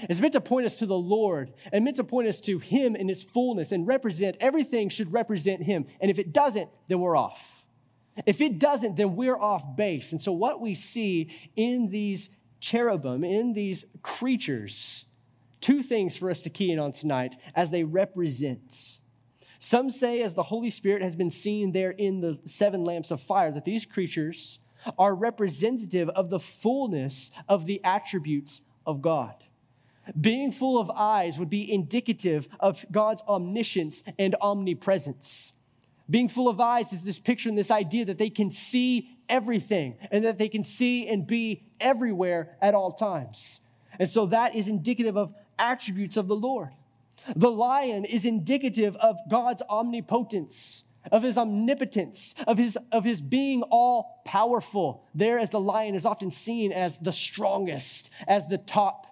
It's meant to point us to the Lord and meant to point us to Him in His fullness and represent everything should represent Him. And if it doesn't, then we're off. If it doesn't, then we're off base. And so, what we see in these cherubim, in these creatures, two things for us to key in on tonight as they represent. Some say, as the Holy Spirit has been seen there in the seven lamps of fire, that these creatures are representative of the fullness of the attributes of God. Being full of eyes would be indicative of God's omniscience and omnipresence. Being full of eyes is this picture and this idea that they can see everything and that they can see and be everywhere at all times. And so that is indicative of attributes of the Lord. The lion is indicative of God's omnipotence, of his omnipotence, of his, of his being all powerful. There, as the lion is often seen as the strongest, as the top,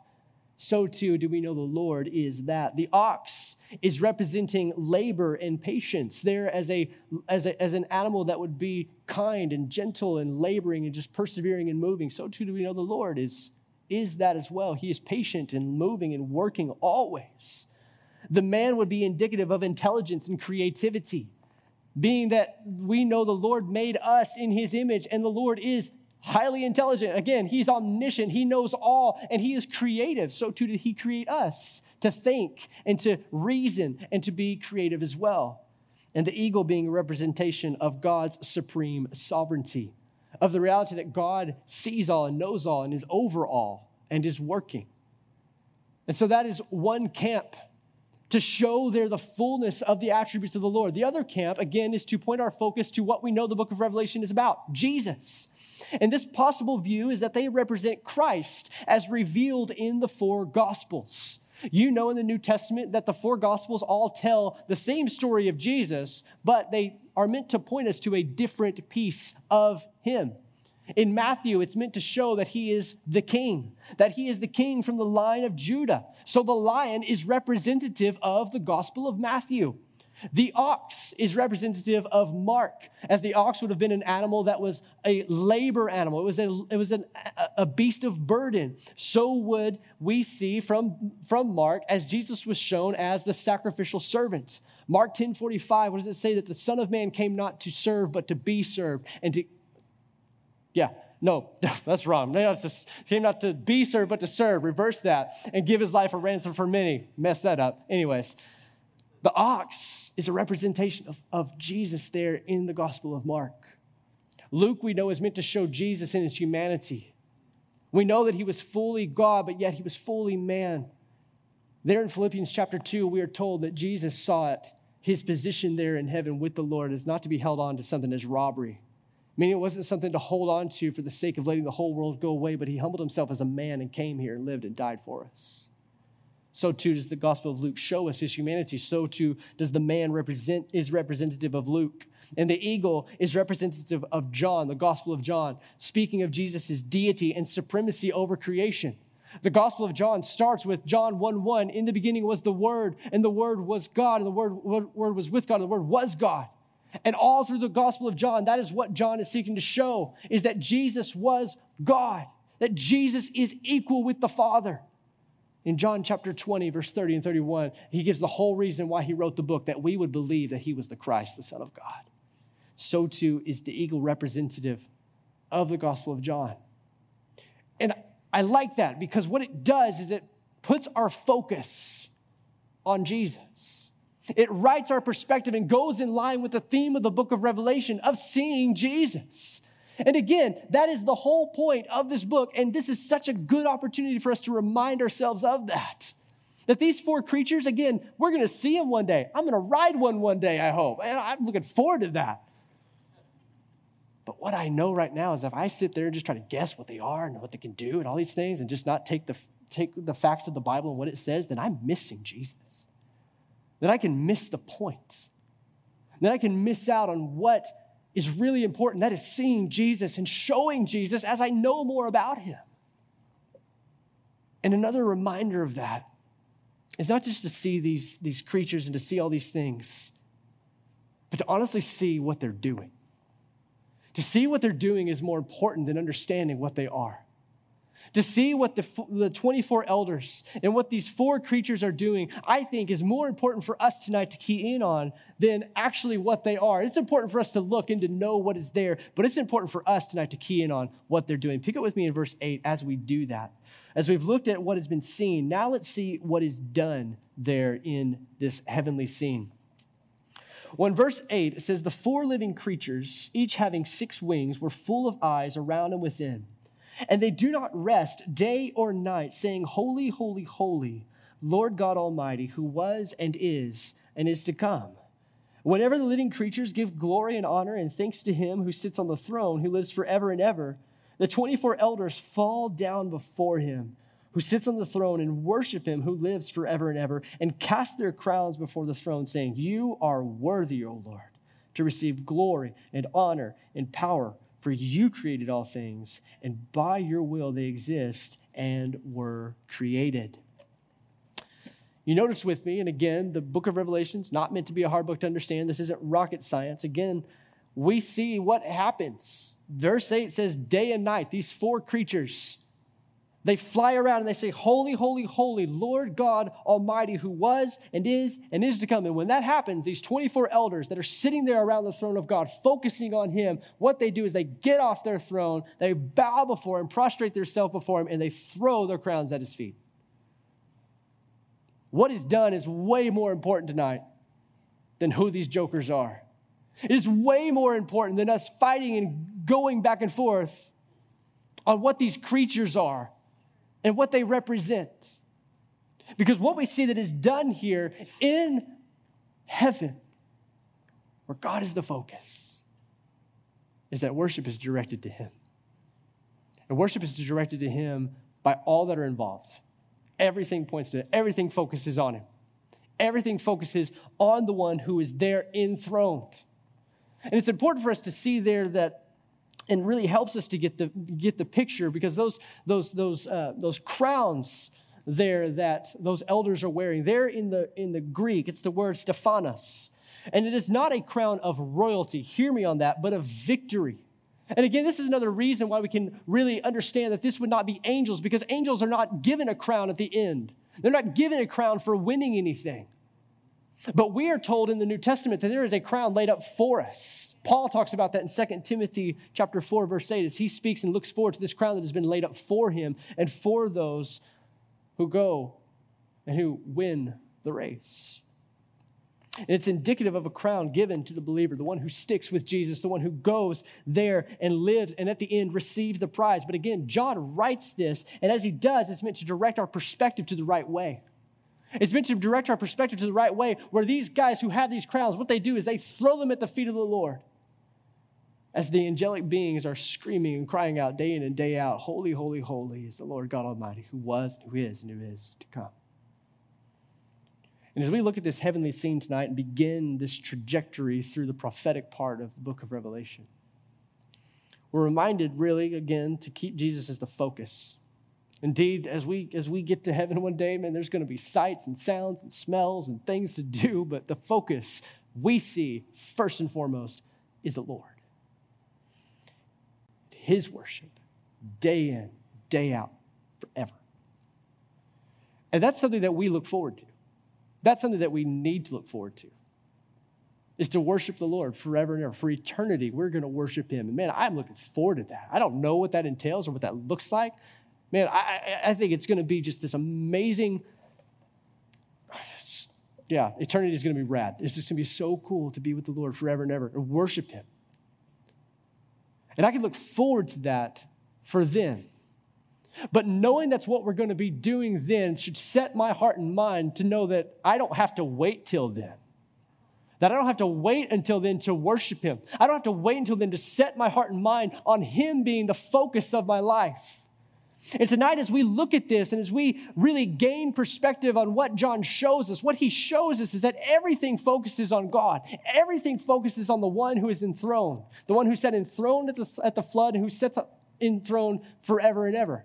so too do we know the Lord is that. The ox is representing labor and patience there as, a, as, a, as an animal that would be kind and gentle and laboring and just persevering and moving. So too do we know the Lord is, is that as well. He is patient and moving and working always. The man would be indicative of intelligence and creativity, being that we know the Lord made us in his image and the Lord is highly intelligent. Again, he's omniscient, he knows all, and he is creative. So too did he create us to think and to reason and to be creative as well. And the eagle being a representation of God's supreme sovereignty, of the reality that God sees all and knows all and is over all and is working. And so that is one camp to show there the fullness of the attributes of the Lord. The other camp, again, is to point our focus to what we know the book of Revelation is about Jesus. And this possible view is that they represent Christ as revealed in the four Gospels. You know in the New Testament that the four Gospels all tell the same story of Jesus, but they are meant to point us to a different piece of Him. In Matthew, it's meant to show that he is the king, that he is the king from the line of Judah. So the lion is representative of the Gospel of Matthew. The ox is representative of Mark, as the ox would have been an animal that was a labor animal. It was, a, it was an, a beast of burden. So would we see from, from Mark as Jesus was shown as the sacrificial servant. Mark 10 45, what does it say? That the Son of Man came not to serve, but to be served. And to, yeah, no, [laughs] that's wrong. Came not to be served, but to serve. Reverse that and give his life a ransom for many. Mess that up. Anyways, the ox is a representation of, of Jesus there in the Gospel of Mark. Luke, we know, is meant to show Jesus in his humanity. We know that he was fully God, but yet he was fully man. There in Philippians chapter 2, we are told that Jesus saw it, his position there in heaven with the Lord is not to be held on to something as robbery. Meaning it wasn't something to hold on to for the sake of letting the whole world go away, but he humbled himself as a man and came here and lived and died for us so too does the Gospel of Luke show us his humanity. So too does the man represent is representative of Luke. And the eagle is representative of John, the Gospel of John, speaking of Jesus' deity and supremacy over creation. The Gospel of John starts with John 1 1. In the beginning was the Word, and the Word was God, and the Word, word was with God, and the Word was God. And all through the Gospel of John, that is what John is seeking to show, is that Jesus was God, that Jesus is equal with the Father. In John chapter 20, verse 30 and 31, he gives the whole reason why he wrote the book that we would believe that he was the Christ, the Son of God. So too is the eagle representative of the Gospel of John. And I like that because what it does is it puts our focus on Jesus. It rights our perspective and goes in line with the theme of the book of Revelation of seeing Jesus. And again, that is the whole point of this book. And this is such a good opportunity for us to remind ourselves of that. That these four creatures, again, we're going to see them one day. I'm going to ride one one day, I hope. And I'm looking forward to that. But what I know right now is if I sit there and just try to guess what they are and what they can do and all these things and just not take the, take the facts of the Bible and what it says, then I'm missing Jesus. Then I can miss the point. Then I can miss out on what is really important. That is seeing Jesus and showing Jesus as I know more about him. And another reminder of that is not just to see these, these creatures and to see all these things, but to honestly see what they're doing. To see what they're doing is more important than understanding what they are. To see what the, the 24 elders and what these four creatures are doing, I think is more important for us tonight to key in on than actually what they are. It's important for us to look and to know what is there, but it's important for us tonight to key in on what they're doing. Pick up with me in verse 8 as we do that. As we've looked at what has been seen, now let's see what is done there in this heavenly scene. Well, in verse 8, it says, The four living creatures, each having six wings, were full of eyes around and within. And they do not rest day or night, saying, Holy, holy, holy, Lord God Almighty, who was and is and is to come. Whenever the living creatures give glory and honor and thanks to him who sits on the throne, who lives forever and ever, the 24 elders fall down before him who sits on the throne and worship him who lives forever and ever and cast their crowns before the throne, saying, You are worthy, O Lord, to receive glory and honor and power for you created all things, and by your will they exist and were created. You notice with me, and again, the book of Revelation's not meant to be a hard book to understand. This isn't rocket science. Again, we see what happens. Verse 8 says, Day and night, these four creatures they fly around and they say, Holy, holy, holy, Lord God Almighty, who was and is and is to come. And when that happens, these 24 elders that are sitting there around the throne of God, focusing on Him, what they do is they get off their throne, they bow before Him, prostrate themselves before Him, and they throw their crowns at His feet. What is done is way more important tonight than who these jokers are. It is way more important than us fighting and going back and forth on what these creatures are and what they represent. Because what we see that is done here in heaven, where God is the focus, is that worship is directed to Him. And worship is directed to Him by all that are involved. Everything points to it, everything focuses on Him. Everything focuses on the one who is there enthroned. And it's important for us to see there that and really helps us to get the, get the picture because those, those, those, uh, those crowns there that those elders are wearing, there in the, in the Greek, it's the word Stephanos. And it is not a crown of royalty, hear me on that, but of victory. And again, this is another reason why we can really understand that this would not be angels, because angels are not given a crown at the end. They're not given a crown for winning anything. But we are told in the New Testament that there is a crown laid up for us. Paul talks about that in 2 Timothy chapter 4 verse 8 as he speaks and looks forward to this crown that has been laid up for him and for those who go and who win the race. And it's indicative of a crown given to the believer, the one who sticks with Jesus, the one who goes there and lives and at the end receives the prize. But again, John writes this, and as he does, it's meant to direct our perspective to the right way. It's meant to direct our perspective to the right way, where these guys who have these crowns, what they do is they throw them at the feet of the Lord as the angelic beings are screaming and crying out day in and day out, Holy, holy, holy is the Lord God Almighty, who was, who is, and who is to come. And as we look at this heavenly scene tonight and begin this trajectory through the prophetic part of the book of Revelation, we're reminded really again to keep Jesus as the focus Indeed, as we as we get to heaven one day, man, there's going to be sights and sounds and smells and things to do, but the focus we see first and foremost is the Lord. His worship, day in, day out, forever. And that's something that we look forward to. That's something that we need to look forward to. Is to worship the Lord forever and ever. For eternity, we're going to worship Him. And man, I'm looking forward to that. I don't know what that entails or what that looks like, man, I, I think it's going to be just this amazing. Yeah, eternity is going to be rad. It's just going to be so cool to be with the Lord forever and ever and worship Him. And I can look forward to that for then. But knowing that's what we're going to be doing then should set my heart and mind to know that I don't have to wait till then. That I don't have to wait until then to worship Him. I don't have to wait until then to set my heart and mind on Him being the focus of my life. And tonight, as we look at this and as we really gain perspective on what John shows us, what he shows us is that everything focuses on God. Everything focuses on the one who is enthroned, the one who sat enthroned at the, at the flood and who sits enthroned forever and ever.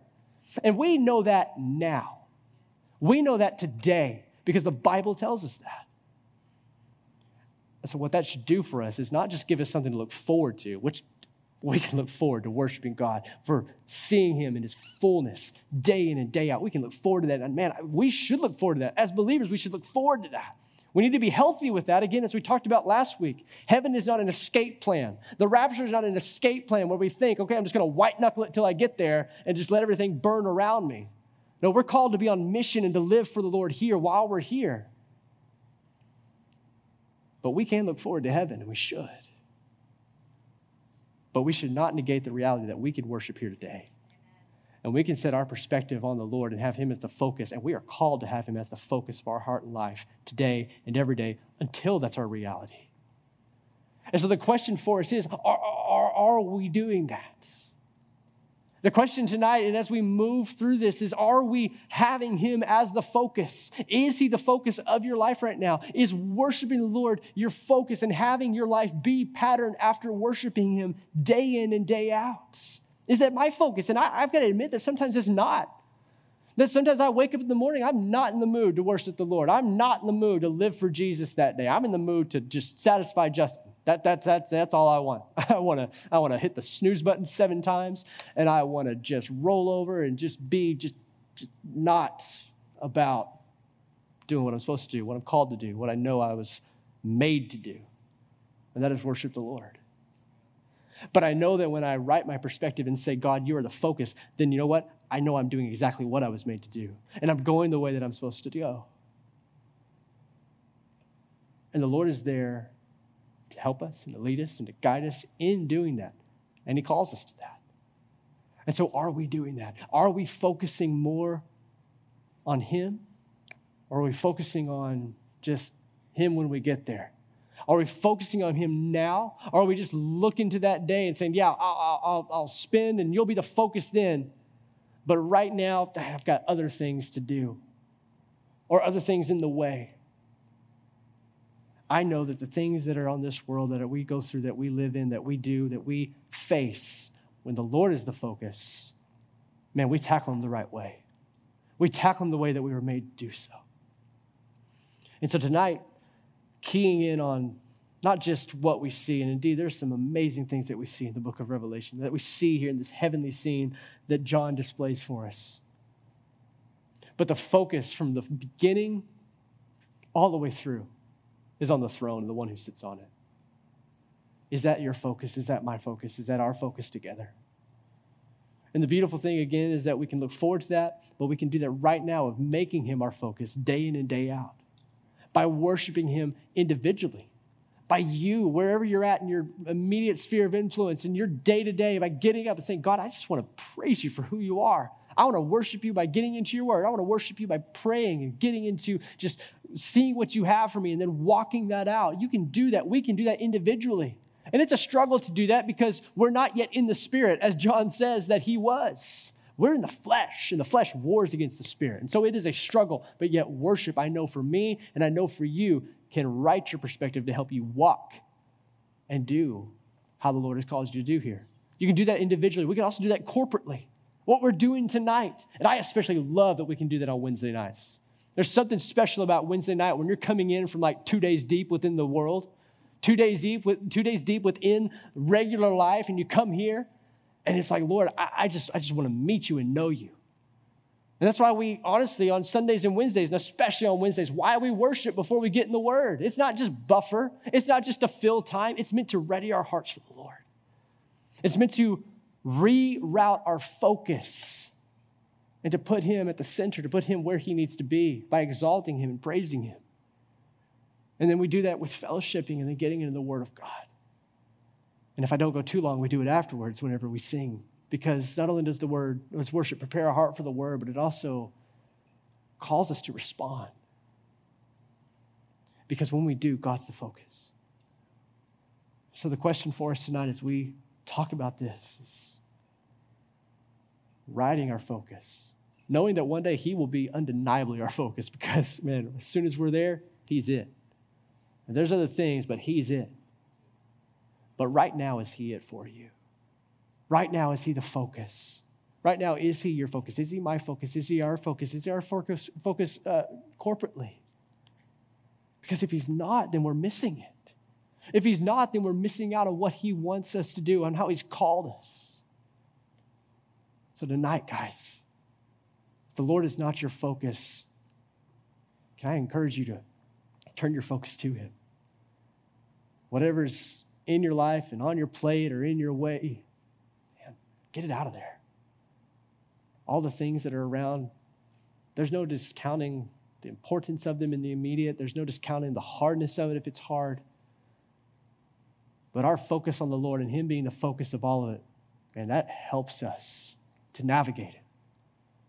And we know that now. We know that today because the Bible tells us that. And so, what that should do for us is not just give us something to look forward to, which we can look forward to worshiping God, for seeing Him in His fullness day in and day out. We can look forward to that. And man, we should look forward to that. As believers, we should look forward to that. We need to be healthy with that. Again, as we talked about last week, heaven is not an escape plan. The rapture is not an escape plan where we think, okay, I'm just going to white knuckle it till I get there and just let everything burn around me. No, we're called to be on mission and to live for the Lord here while we're here. But we can look forward to heaven, and we should. But we should not negate the reality that we can worship here today. And we can set our perspective on the Lord and have Him as the focus. And we are called to have Him as the focus of our heart and life today and every day until that's our reality. And so the question for us is are, are, are we doing that? The question tonight, and as we move through this, is are we having Him as the focus? Is He the focus of your life right now? Is worshiping the Lord your focus and having your life be patterned after worshiping Him day in and day out? Is that my focus? And I, have got to admit that sometimes it's not. That sometimes I wake up in the morning, I'm not in the mood to worship the Lord. I'm not in the mood to live for Jesus that day. I'm in the mood to just satisfy Justin. That, that's, that's, that's all I want. [laughs] I want to I wanna hit the snooze button seven times, and I want to just roll over and just be just, just not about doing what I'm supposed to do, what I'm called to do, what I know I was made to do. And that is worship the Lord. But I know that when I right my perspective and say, God, you are the focus, then you know what? I know I'm doing exactly what I was made to do. And I'm going the way that I'm supposed to go. And the Lord is there to help us and to lead us and to guide us in doing that. And He calls us to that. And so, are we doing that? Are we focusing more on Him? Or are we focusing on just Him when we get there? Are we focusing on Him now? Or are we just looking to that day and saying, Yeah, I'll, I'll, I'll spend and you'll be the focus then? But right now, I've got other things to do or other things in the way. I know that the things that are on this world that we go through, that we live in, that we do, that we face, when the Lord is the focus, man, we tackle them the right way. We tackle them the way that we were made to do so. And so tonight, keying in on not just what we see, and indeed, there's some amazing things that we see in the book of Revelation, that we see here in this heavenly scene that John displays for us. But the focus from the beginning all the way through is on the throne and the one who sits on it. Is that your focus? Is that my focus? Is that our focus together? And the beautiful thing again is that we can look forward to that, but we can do that right now of making him our focus day in and day out by worshiping him individually. By you, wherever you're at in your immediate sphere of influence, in your day to day, by getting up and saying, God, I just want to praise you for who you are. I want to worship you by getting into your word. I want to worship you by praying and getting into just seeing what you have for me and then walking that out. You can do that. We can do that individually. And it's a struggle to do that because we're not yet in the spirit, as John says that he was. We're in the flesh, and the flesh wars against the spirit. And so it is a struggle, but yet worship, I know for me and I know for you, can right your perspective to help you walk and do how the Lord has called you to do here. You can do that individually. We can also do that corporately what we're doing tonight. And I especially love that we can do that on Wednesday nights. There's something special about Wednesday night when you're coming in from like two days deep within the world, two days deep, two days deep within regular life, and you come here, and it's like, Lord, I, I just, I just want to meet you and know you. And that's why we, honestly, on Sundays and Wednesdays, and especially on Wednesdays, why we worship before we get in the Word. It's not just buffer, it's not just to fill time, it's meant to ready our hearts for the Lord. It's meant to reroute our focus and to put him at the center, to put him where he needs to be by exalting him and praising him. And then we do that with fellowshipping and then getting into the Word of God. And if I don't go too long, we do it afterwards whenever we sing. Because not only does the word, does worship prepare our heart for the word, but it also calls us to respond. Because when we do, God's the focus. So the question for us tonight as we talk about this is riding our focus, knowing that one day He will be undeniably our focus because, man, as soon as we're there, He's it. And there's other things, but He's it. But right now, is He it for you? Right now, is He the focus? Right now, is He your focus? Is He my focus? Is He our focus? Is He our focus, focus uh, corporately? Because if He's not, then we're missing it. If He's not, then we're missing out on what He wants us to do and how He's called us. So, tonight, guys, if the Lord is not your focus, can I encourage you to turn your focus to Him? Whatever's in your life and on your plate or in your way, man, get it out of there. All the things that are around, there's no discounting the importance of them in the immediate, there's no discounting the hardness of it if it's hard. But our focus on the Lord and Him being the focus of all of it, and that helps us to navigate it.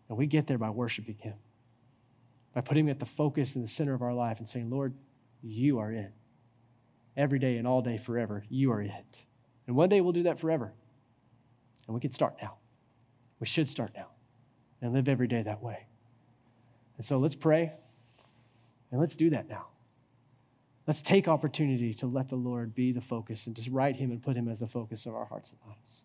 And we get there by worshiping Him, by putting Him at the focus in the center of our life and saying, Lord, you are it. Every day and all day forever, you are it. And one day we'll do that forever. And we can start now. We should start now and live every day that way. And so let's pray and let's do that now. Let's take opportunity to let the Lord be the focus and just write Him and put Him as the focus of our hearts and lives.